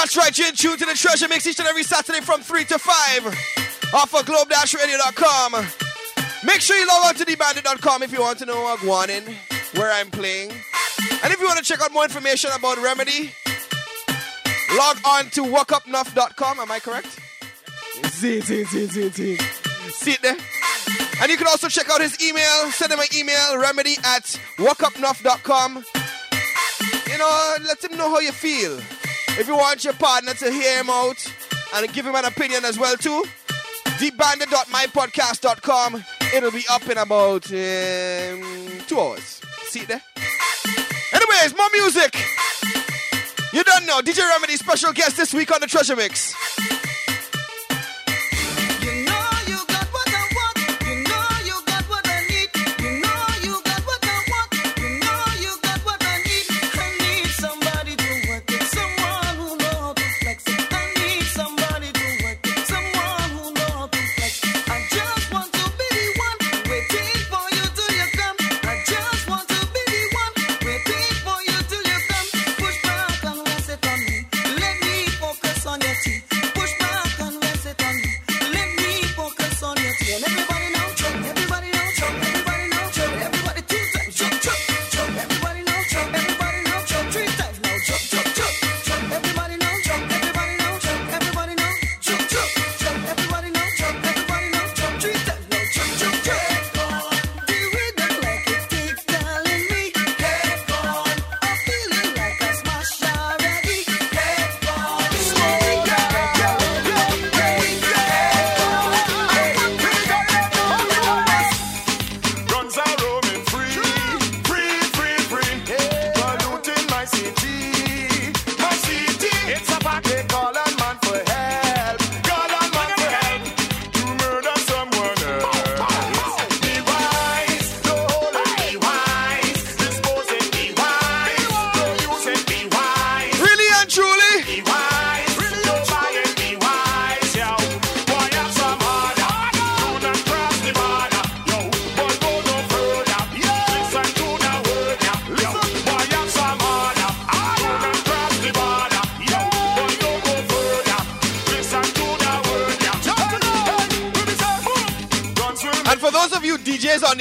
That's right, you're in tune to the Treasure Mix each and every Saturday from 3 to 5 off of globe-radio.com. Make sure you log on to thebandit.com if you want to know what I'm wanting, where I'm playing. And if you want to check out more information about Remedy, log on to walkupnuff.com. Am I correct? See, see, see, see, see. See it there? And you can also check out his email. Send him an email, remedy at walkupnuff.com. You know, let him know how you feel. If you want your partner to hear him out and give him an opinion as well too, thebandit.mypodcast.com. It'll be up in about um, two hours. See it there? Anyways, more music. You don't know. DJ Remedy special guest this week on the Treasure Mix.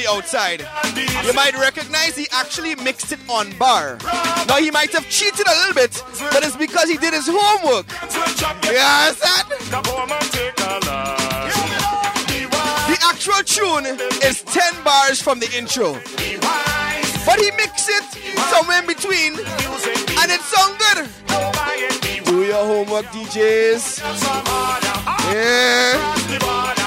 Outside. You might recognize he actually mixed it on bar. Now he might have cheated a little bit, but it's because he did his homework. You understand? The actual tune is 10 bars from the intro. But he mixed it somewhere in between, and it sounds good. Do your homework, DJs. Yeah.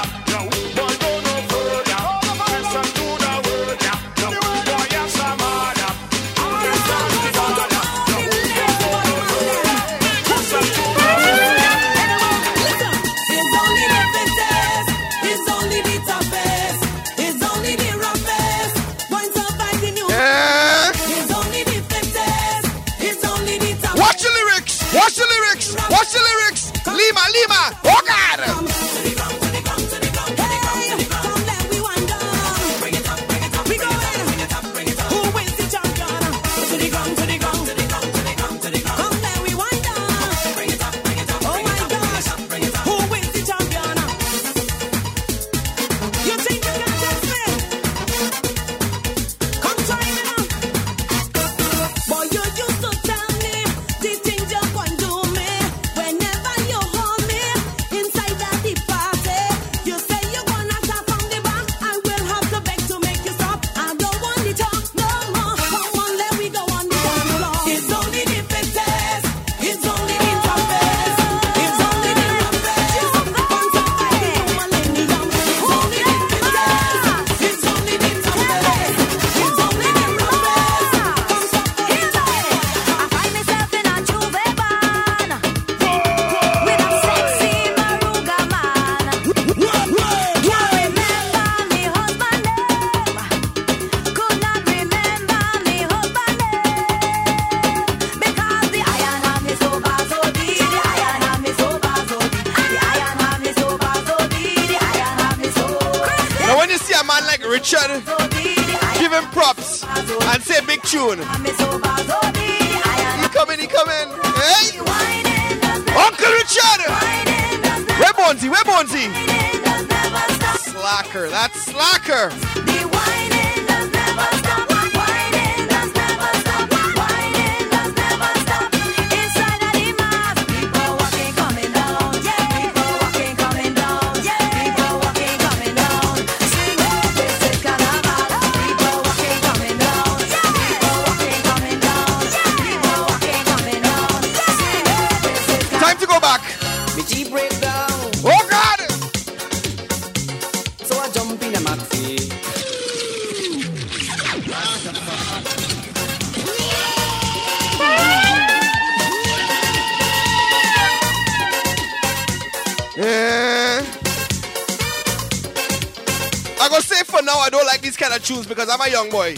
Because I'm a young boy.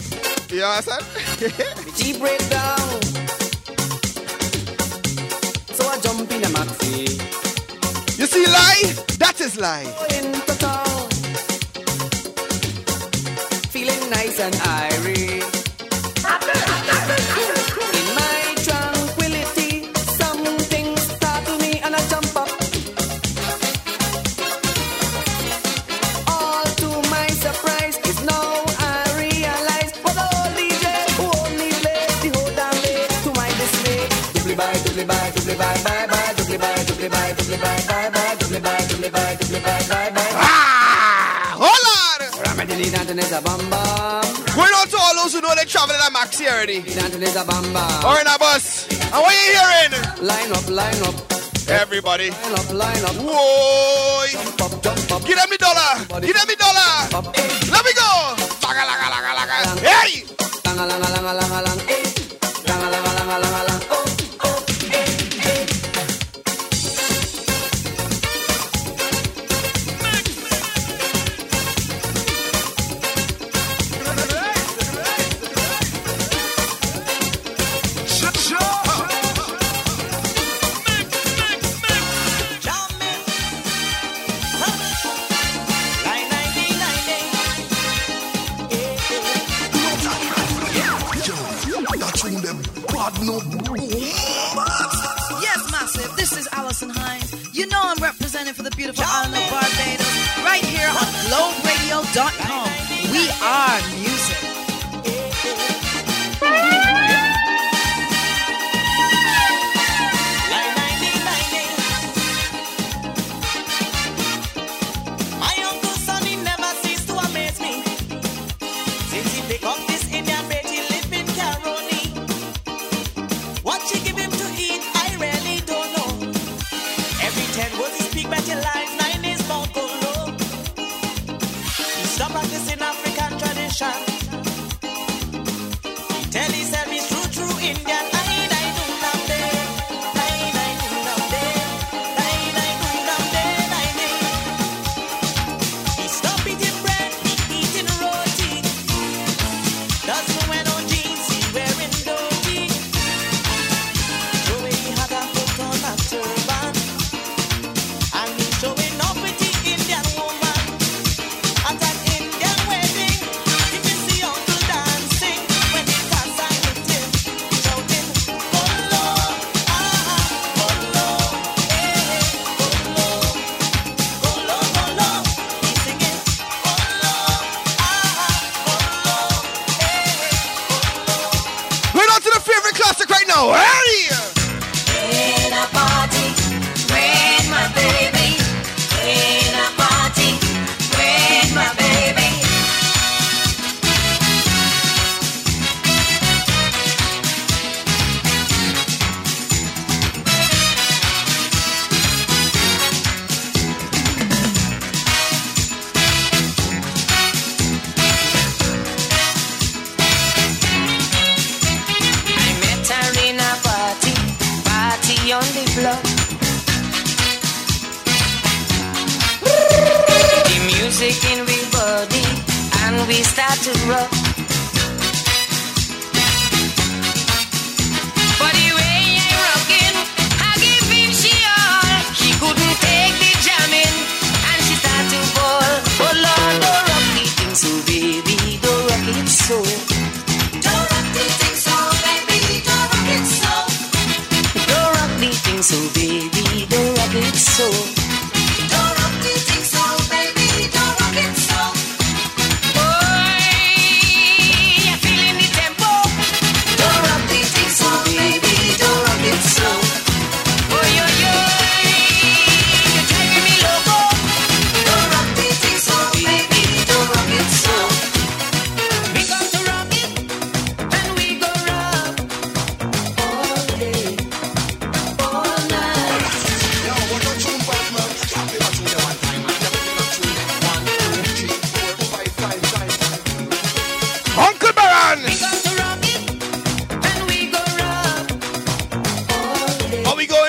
You understand? Ah, hold on. We're not to all those who know they traveling at Maxi already. Or in a bus. And what you hearing? Line up, line up. Everybody. Line up, line up. Whoa. Give them the dollar. Give them the dollar. Let me go. Hey.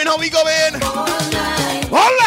How we going? How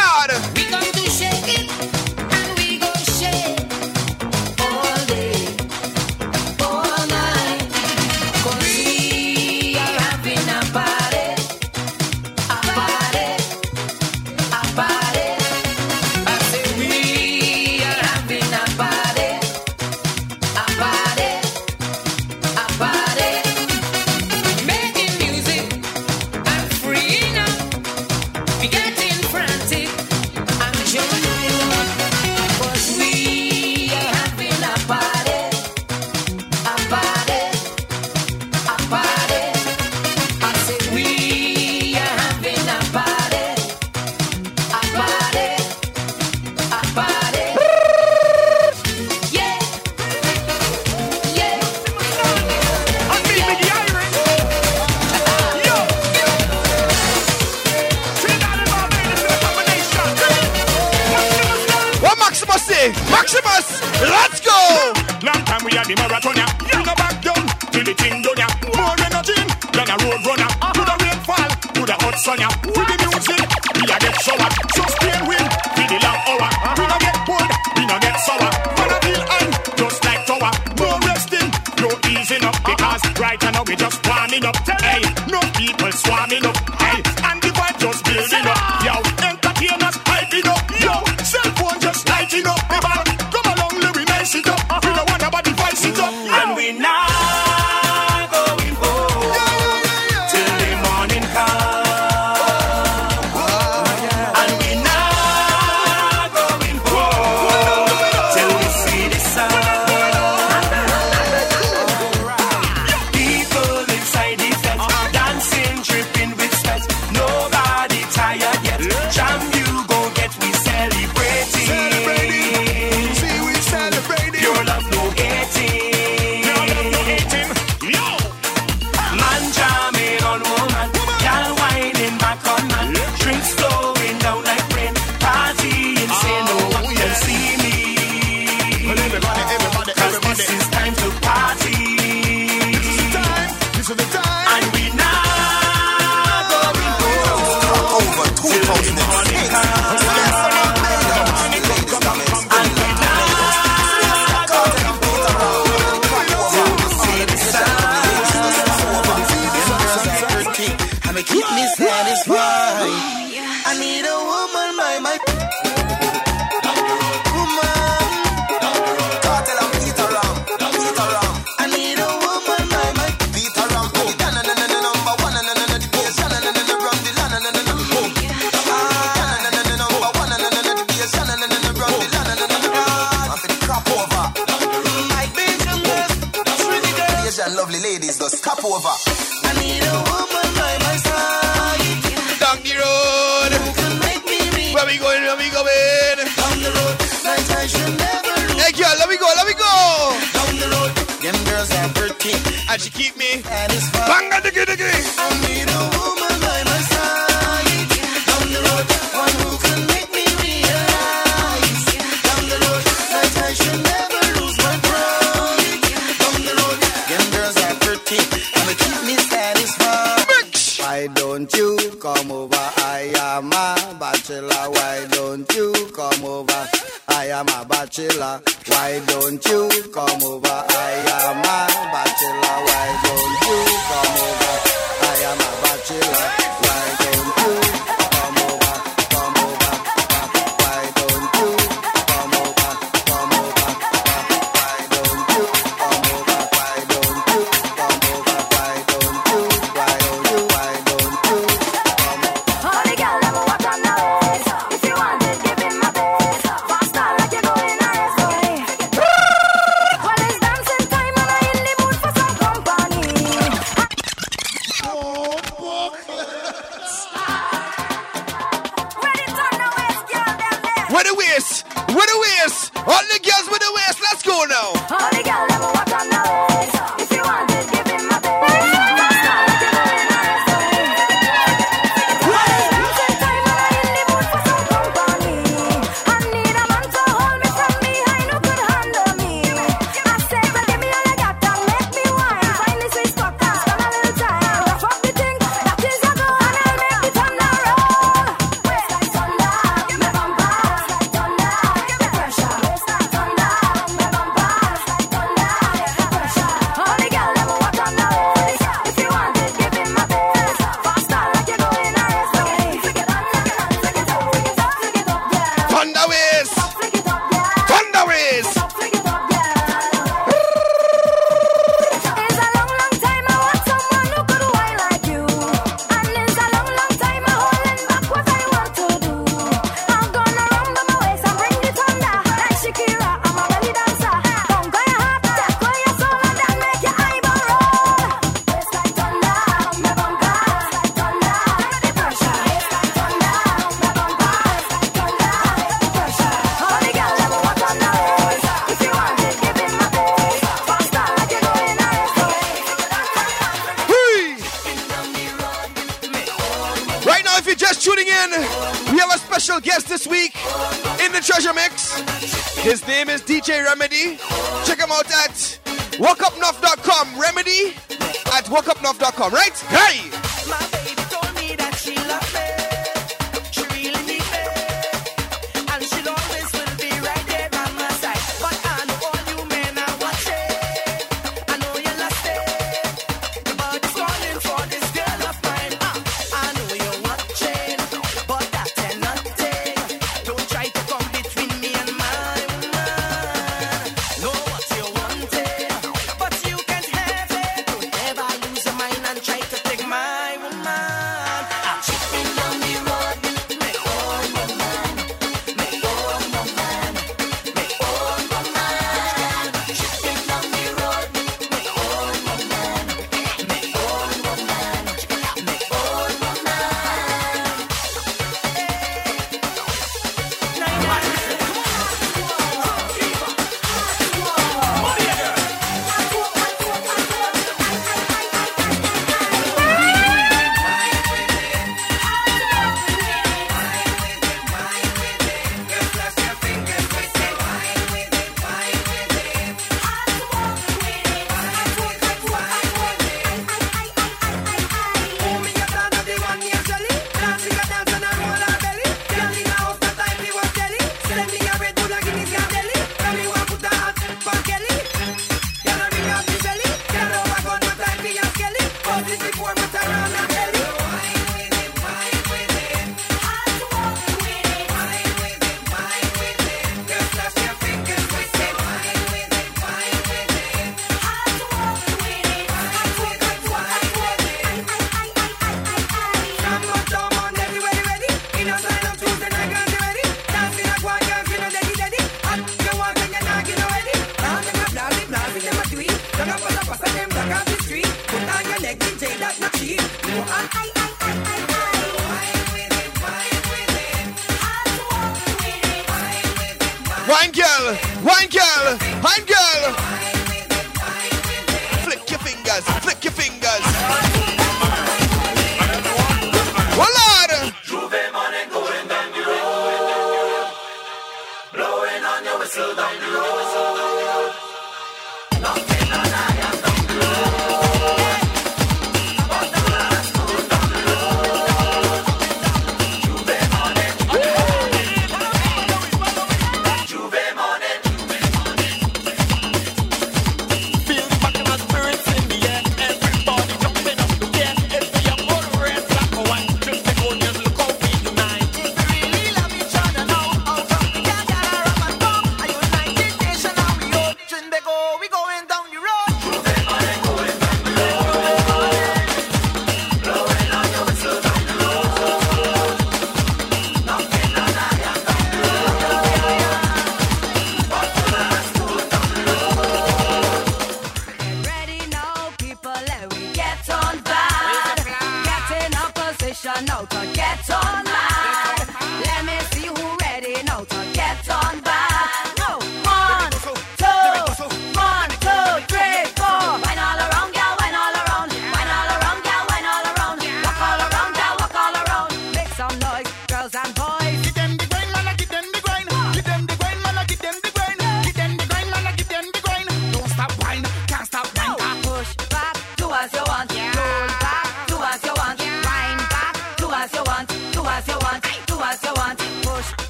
walkupnuff.com, right?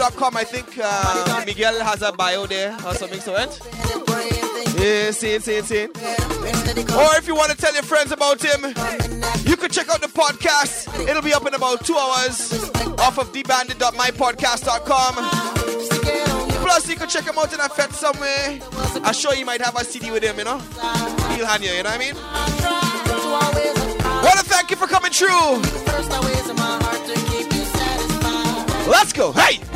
Dubstep.com, I think uh, Miguel has a bio there or something so it. Yeah, see it, see it, see it. Or if you want to tell your friends about him, you could check out the podcast. It'll be up in about two hours off of dbandit.mypodcast.com Plus, you could check him out in a fed somewhere. I'm sure you might have a CD with him, you know? He'll hand you, you know what I mean? Want to thank you for coming true. Let's go. Hey!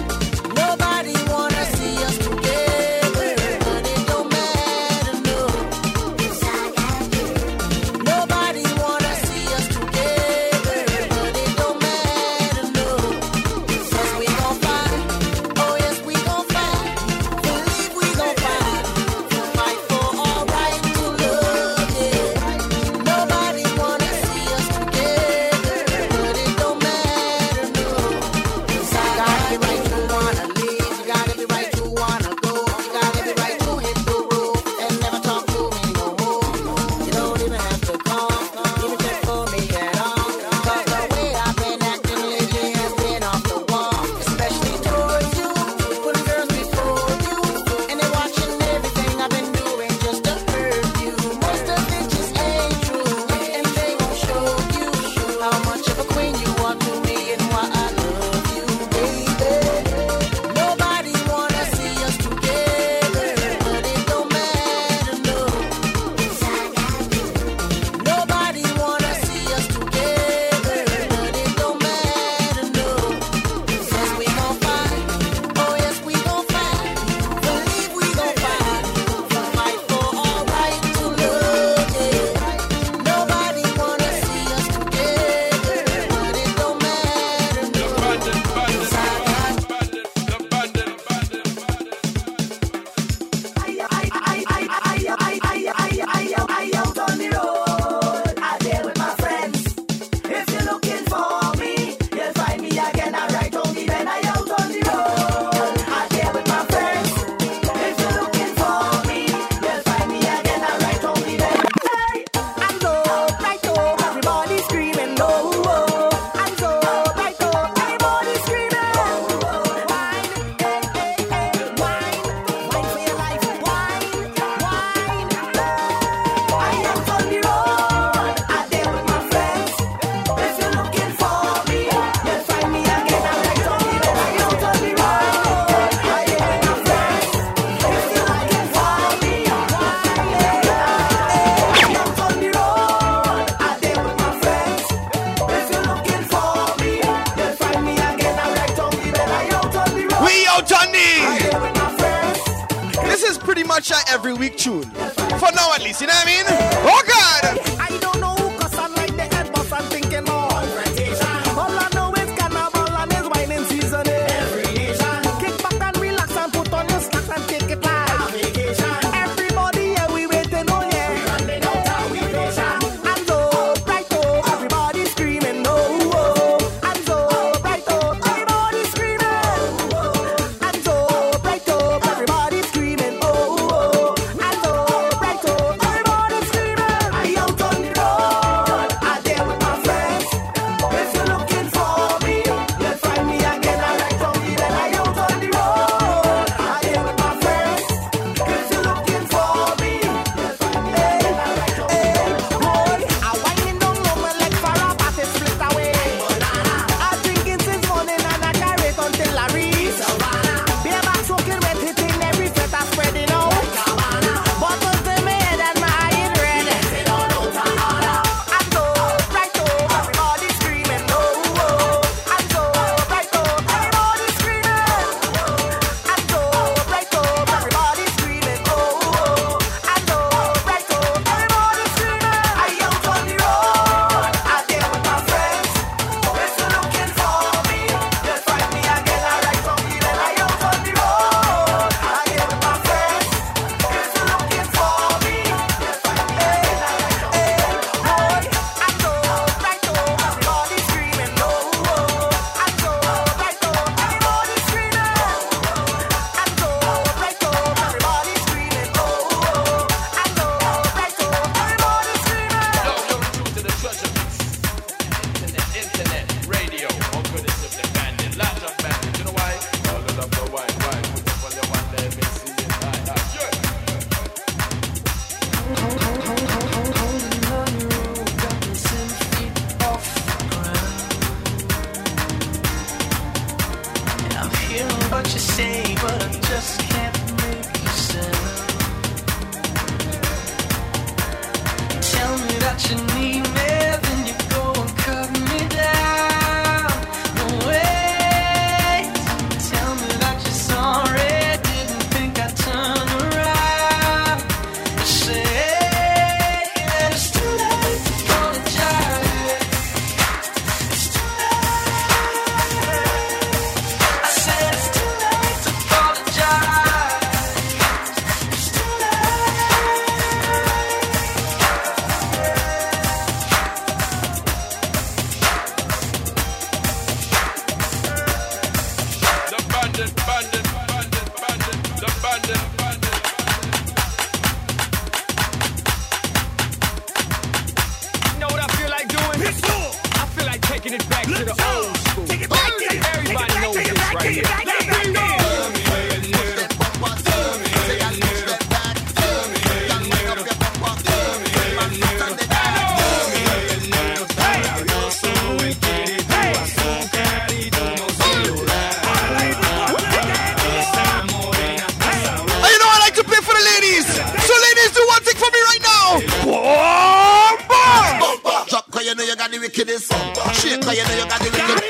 You know you got the wicked.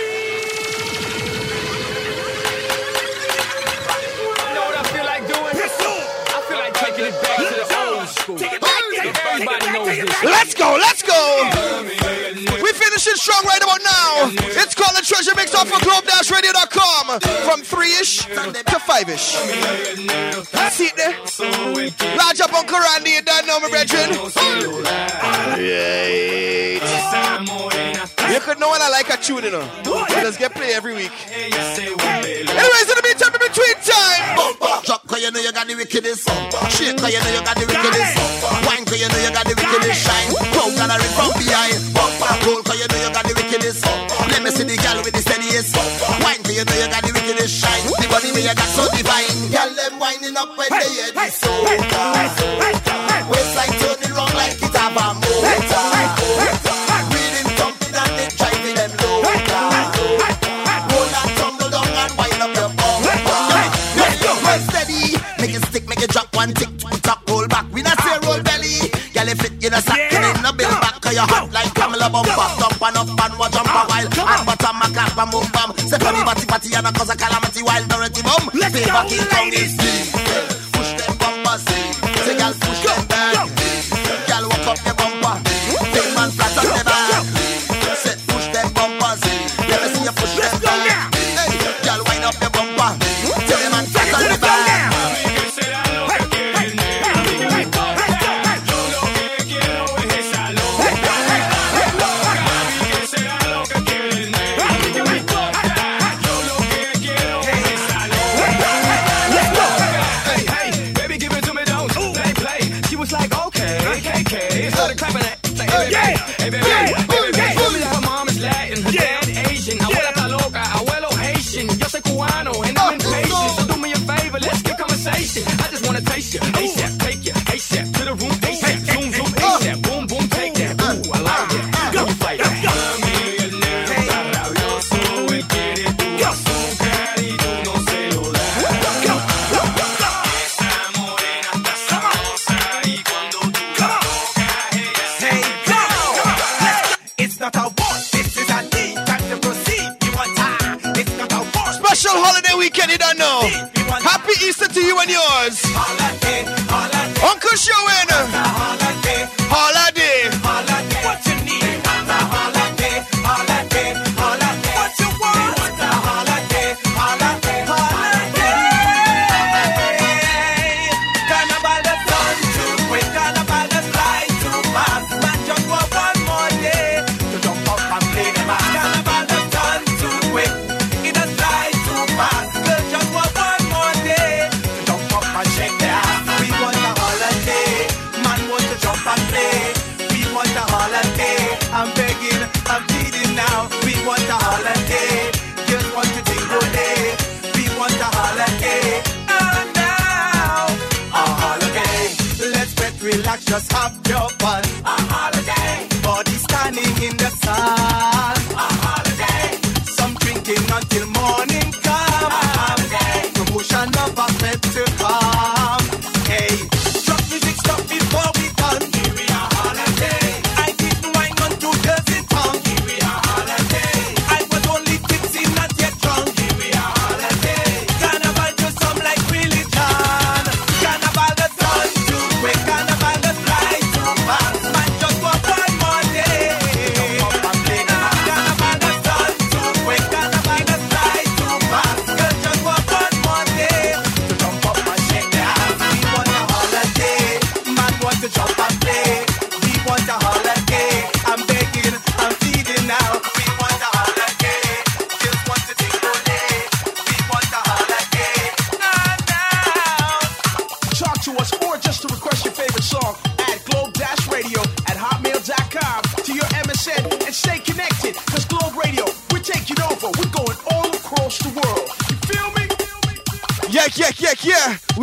You know what I feel like doing? I feel like taking it back to the old school. Everybody knows this. Let's go, let's go. We're finishing strong right about now. It's called the Treasure Mix off of globe-radio.com from 3-ish to 5-ish. See it there? Large up Uncle Randy, you don't know brethren. Right. You could know when I like a tune, you know. Let's get play every week. Anyways, in the meantime, in between time. Drop cause you know you got the wickedest. Shake cause you know you got the wickedest. Wine cause you know you got the wickedest. Shine. Crowd gathering from behind. Roll cause you know you got the wickedest. Let me see the gal with the steadiest. Wine cause you know you got the wickedest. Shine. The body me you got so divine. Gal them winding up when they hear the soca. Pamela Bumper. Dump and up and watch jump a while. And bottom a clap and move bum. Say me, batty batty and a cause a calamity wild. Dirty bum. Down this deep. Push them bumpers. Say, girl, push them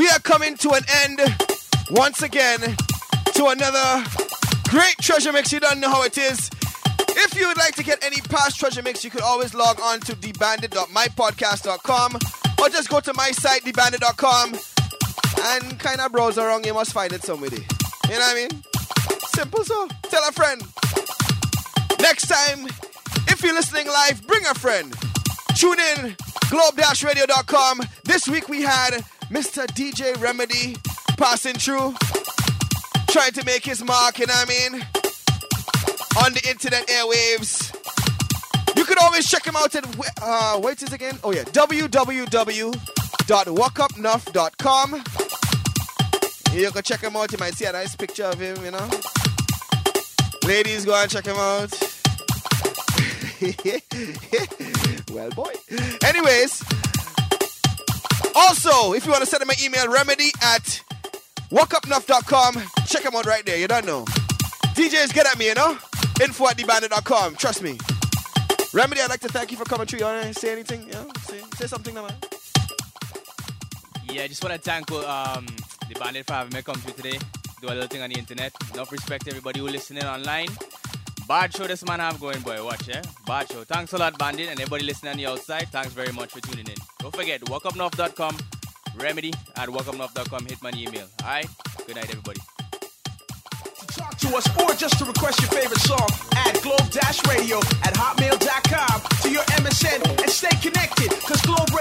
We are coming to an end once again to another great treasure mix. You don't know how it is. If you would like to get any past treasure mix, you could always log on to thebandit.mypodcast.com or just go to my site, thebandit.com, and kind of browse around. You must find it somewhere. You know what I mean? Simple so. Tell a friend. Next time, if you're listening live, bring a friend. Tune in, globe-radio.com. This week we had Mr. DJ Remedy passing through, trying to make his mark, you know what I mean? On the internet airwaves. You can always check him out at, uh, what is again? Oh yeah, www.walkupnuff.com. You can check him out. You might see a nice picture of him, you know. Ladies, go and check him out. well, boy. Anyways, also, if you want to send him an email, remedy at walkupnuff.com. Check him out right there. You don't know. DJs, get at me, you know. Info at thebandit.com. Trust me. Remedy, I'd like to thank you for coming through. You want to say anything? Know, say, say something, man. Yeah, I just want to thank um, the bandit for having me come through today. Do a little thing on the internet. Enough respect to everybody who listening online. Bad show this man have going, boy. Watch, eh? Bad show. Thanks a lot, bandit, and everybody listening on the outside. Thanks very much for tuning in. Don't forget, walkupnuff.com, remedy at walkupnuff.com. Hit my email. All right? Good night, everybody. Talk to us or just to request your favorite song at globe-radio at hotmail.com to your MSN and stay connected because Globe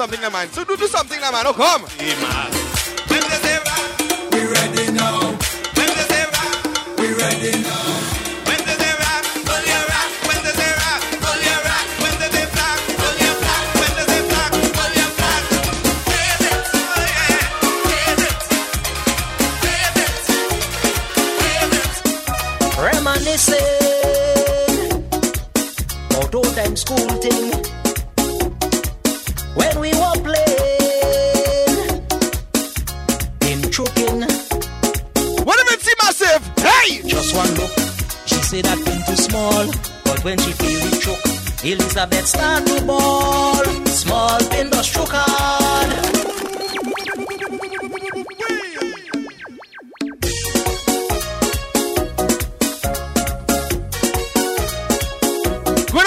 something, nah, man. So do, do something, nah, man. Oh, come. We ready now. When they say we ready now. When they say rock, pull your when she feel it choke, Elizabeth start to ball. Small pin just shook hard.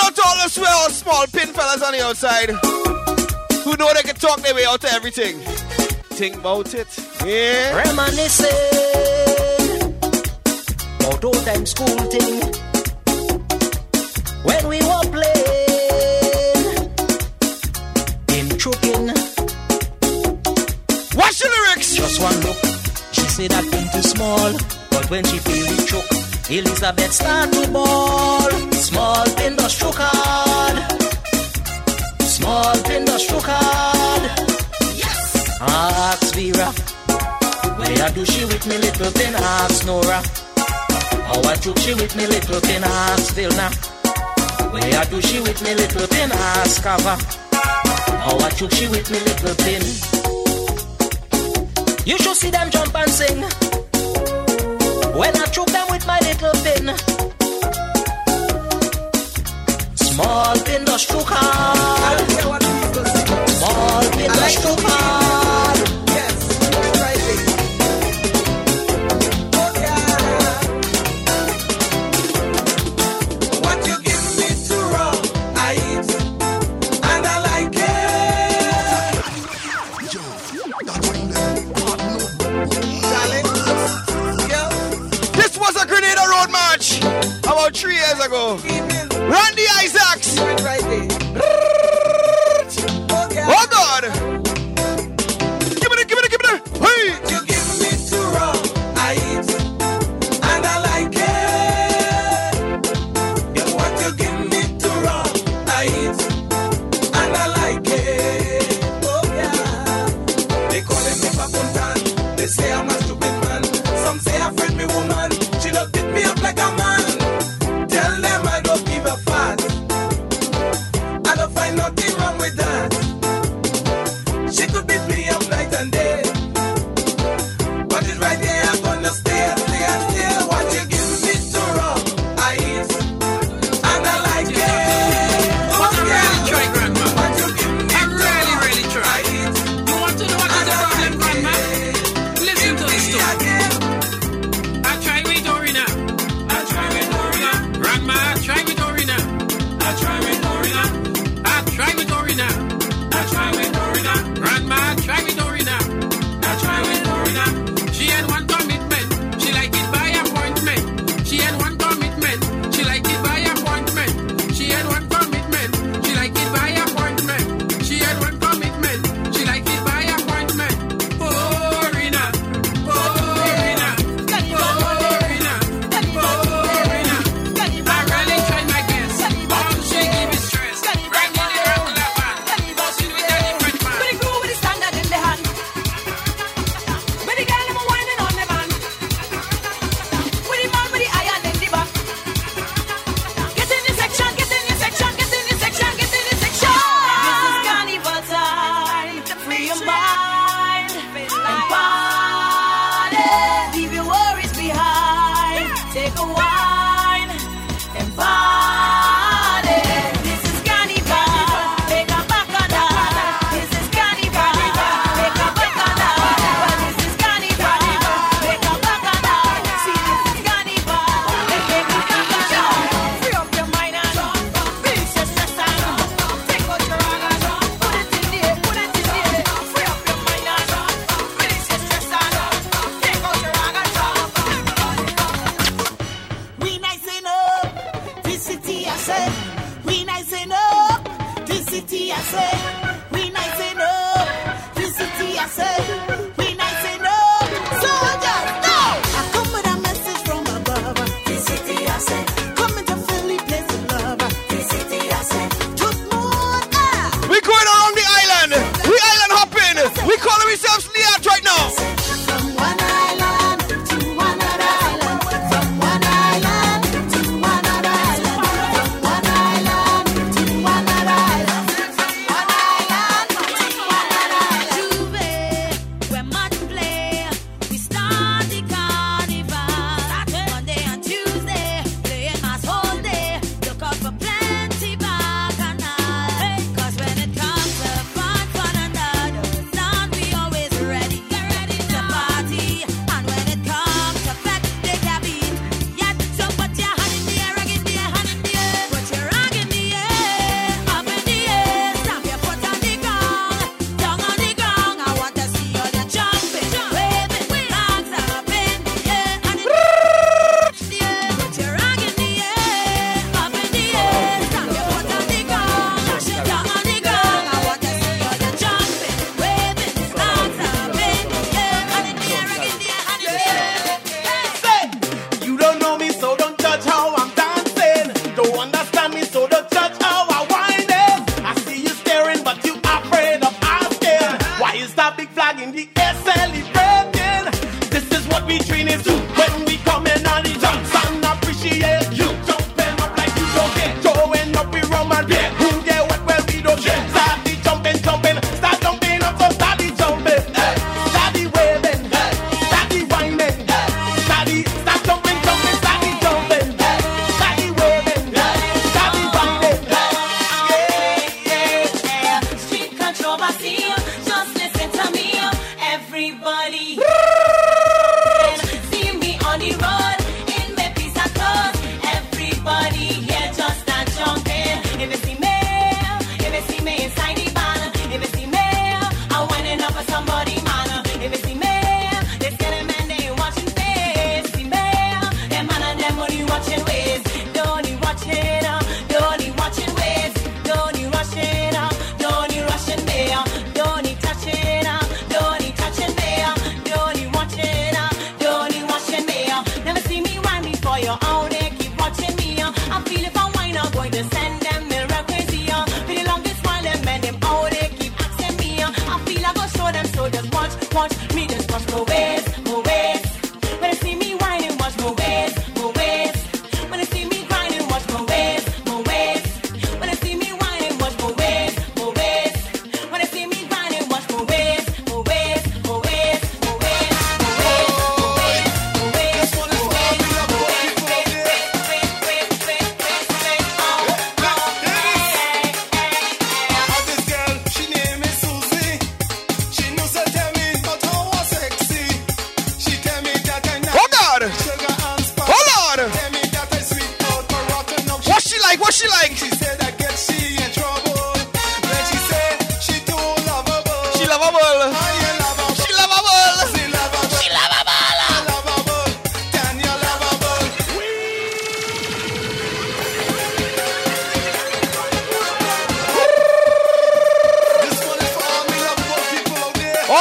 Out to all the swell small pin fellas on the outside who know they can talk their way out to everything. Think about it. Yeah. Reminiscing about old time school thing when we were playing in choking. Watch the lyrics. Just one look, she said that thing too small, but when she feel it choke, Elizabeth start to ball. Small pin just shook hard. Small pin just shook hard. Yes. Ask Vera, where do she with me little pin? Ask Nora. How I took she with me little pin? Ask Vilna. Where do she with me little pin? Ask Kava. How I took she with me little pin? You should see them jump and sing. When I choke them with my little pin. Small pin shook hard. Small pin just shook hard. About three years ago. Randy Isaacs. Oh God.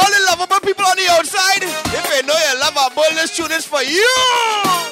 all the lovable people on the outside, if you know you love a boldness, tune is for you.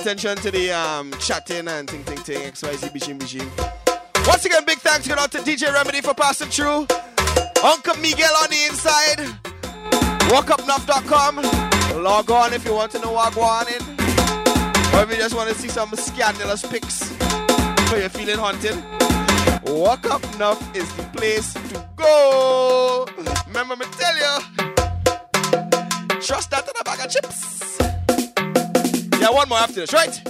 attention to the um, chatting and ting ting ting, XYZ, bishim bishim. Once again, big thanks going out to DJ Remedy for passing through. Uncle Miguel on the inside. WalkUpNuff.com. Log on if you want to know what going on in. Or if you just want to see some scandalous pics for your feeling haunted. Walk Up Nuff is the place to go. Remember me tell you. Trust that in a bag of chips. Yeah, one more after this, right?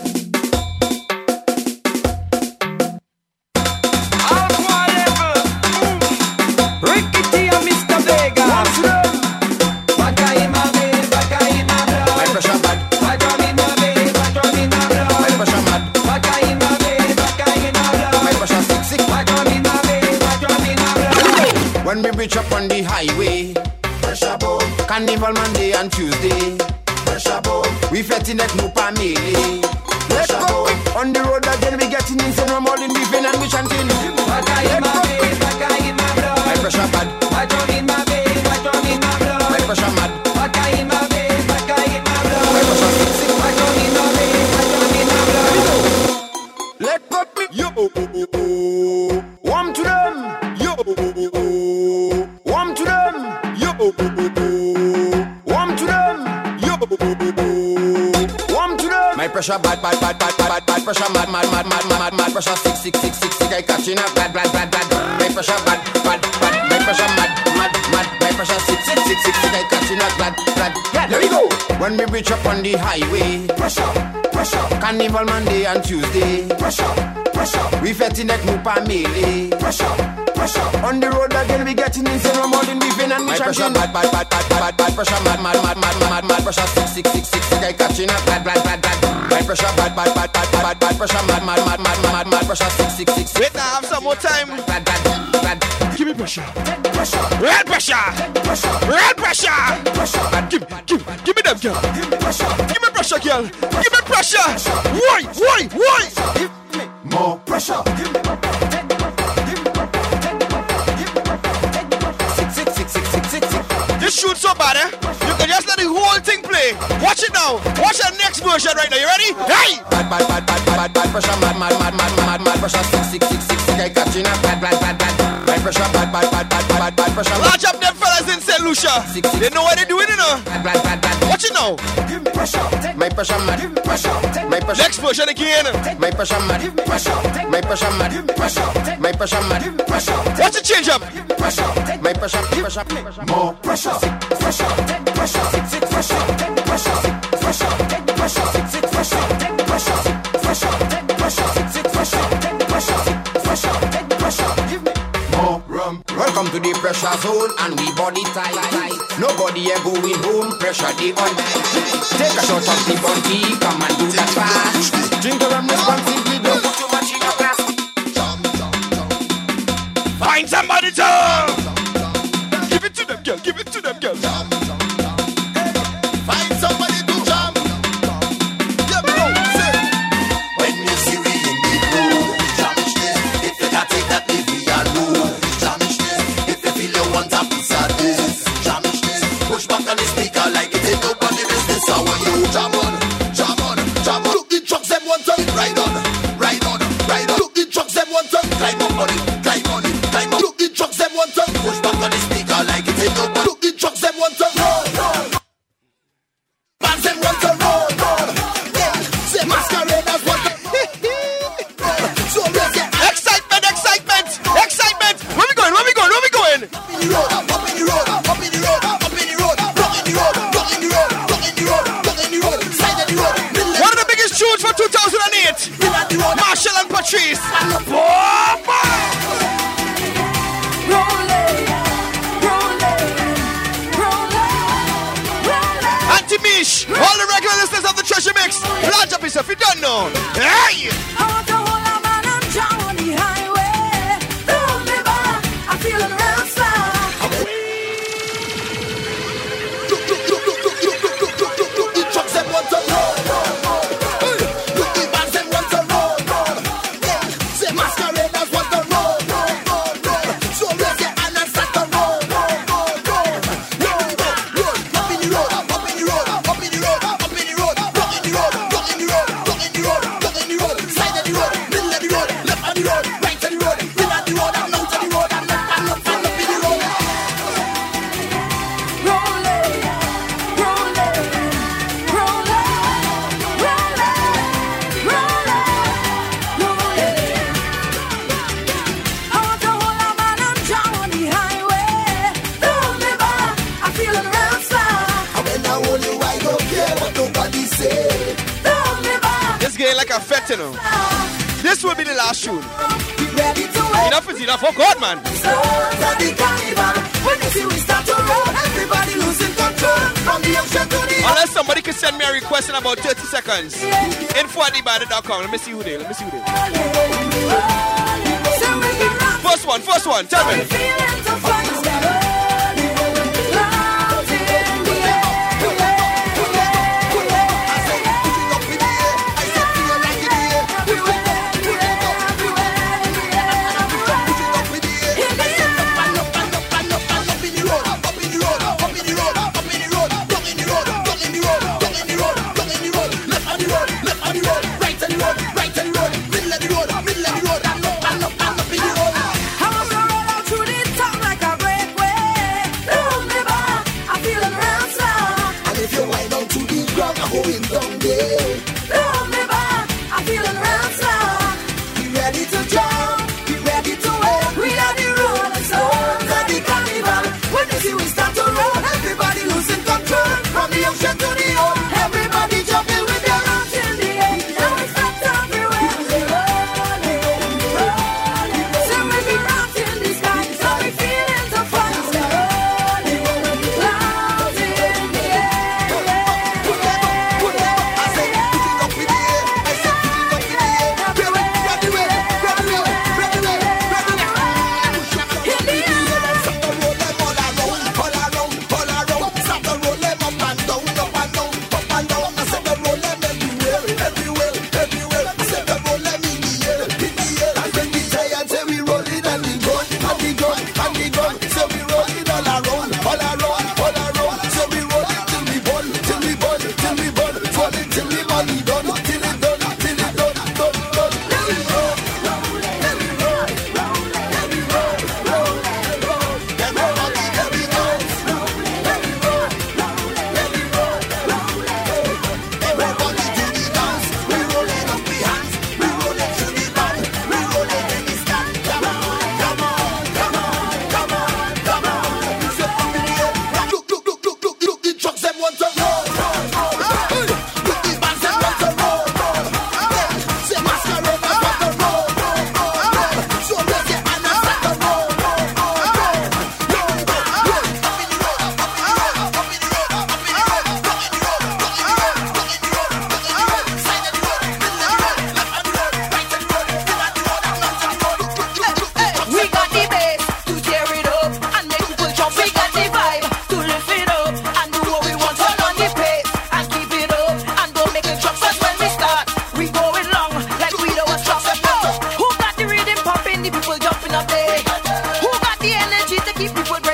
When we reach up on the highway, carnival man sick, sick, sick, sick. I catching a bad, bad, bad, bad. My pressure bad, bad, bad. My pressure mad, mad, mad. My pressure sick, sick, sick, sick, sick. I catching up, bad, bad, bad. There we go. When we reach up on the highway, pressure, pressure. Carnival Monday and Tuesday, pressure, pressure. We fetting that new family, pressure, pressure. On the road again, we getting insane. I'm all in weaving and we chanting. Bad, bad, bad, bad, bad, bad. Pressure mad, mad, mad, mad, mad, mad. Pressure sick, sick, sick, sick. I catching up, bad, bad, bad, bad. bad pressure bad, bad, bad, bad, bad, bad. Pressure mad, mad pressure six, six, six. Wait now, have some more time. Glad, glad, glad. Give me pressure. Real pressure. Real pressure. Give, give, give me them, girl. Give me pressure, girl. Give me pressure. Why, why, why? Give me more pressure. Six, six, six, six, six, six. This shoot so bad, eh? You can just let the whole thing play. Watch it now. Watch the next version right now. You ready? Hey! Bad, bad, bad, bad, bad, bad pressure mad, mad, mad, mad, mad, mad pressure six, six, six, six, six, I catching a glad, glad, glad, glad. My pressure bad, bad, bad, bad, bad, bad pressure. Large up them fellas in St. Lucia. They know what they're doing, you know. Glad, glad, glad. Watch it now. Give me pressure. My pressure mad. Pressure. My pressure. Next version again. My pressure mad. Pressure. My pressure mad. Pressure. My pressure mad. Pressure. Watch it change up. Pressure. My pressure. Pressure. Make pressure. More pressure. Fresh up, then pressure. Pressure. Six, six, pressure. Pressure. Pressure. Pressure. Six, six, pressure. Pressure. Pressure. Pressure. Six, six, pressure. Pressure. Pressure. Pressure. Give me more rum. Welcome to the pressure zone and we body tight. Nobody here going home. Pressure the on. Take a shot of the bunty. Come and do that fast. Drink the rum responsibly. Find somebody to. Give it to them, girl. Give it to them, girl. Large up yourself, you! Request in about 30 seconds. Info at thebandit.com. Let me see who they. Let me see who they. First one, first one. Tell me.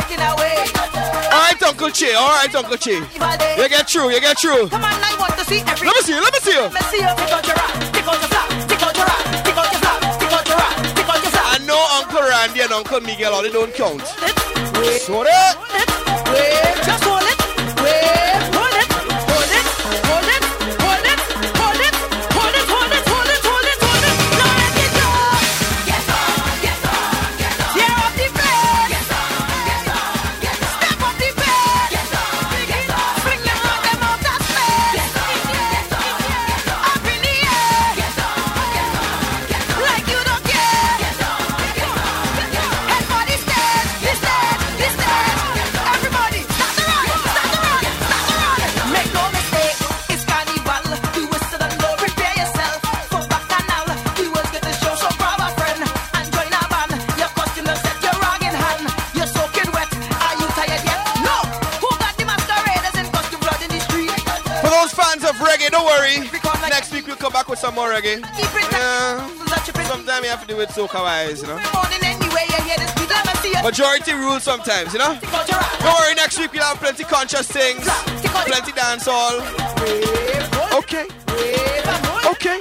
Taking away. All right, Uncle Che. All right, Uncle Che. You get through. You get through. Come on, I want to see every. Let me see you. Let me see you. Let me see you. Out your rap. Take out your flap. Take out your rap. Take out your flap. Take out your rap. Take out your flap. I know Uncle Randy and Uncle Miguel, all they don't count. So that. Wait, just hold don't worry. Next week we'll come back with some more reggae. Yeah. Sometimes you have to do it so wise, you know. Morning anyway, you hear this beat, let me see you. Majority rules sometimes, you know. Don't worry, next week we'll have plenty conscious things, plenty dance all. Okay. Okay.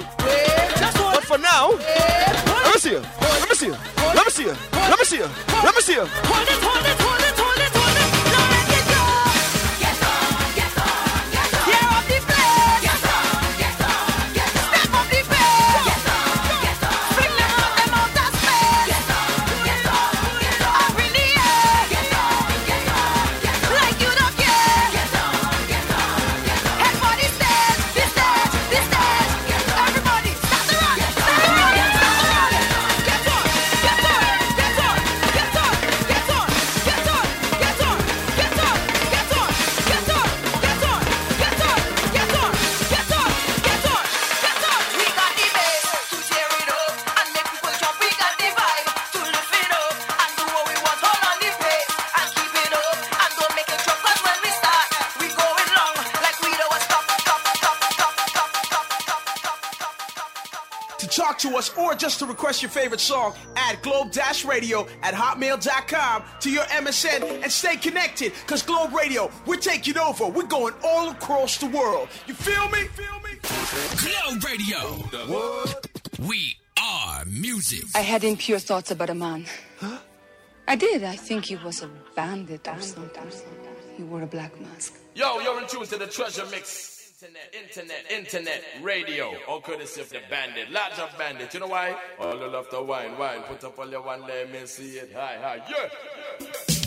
But for now, let me see you. Let me see you. Let me see you. Let me see you. Let me see you. Talk to us or just to request your favorite song, add Globe Dash Radio at hotmail.com to your MSN and stay connected. Cause Globe Radio, we're taking over. We're going all across the world. You feel me? feel Globe Radio. We are music. I had impure thoughts about a man. Huh? I did. I think he was a bandit or something. He wore a black mask. Yo, you're in tune to the treasure mix. Internet, internet, internet, radio. All courtesy of the bandit. Large of bandit. You know why? All the love to wine, wine. Put up all your one, let me see it. Hi, hi, yeah.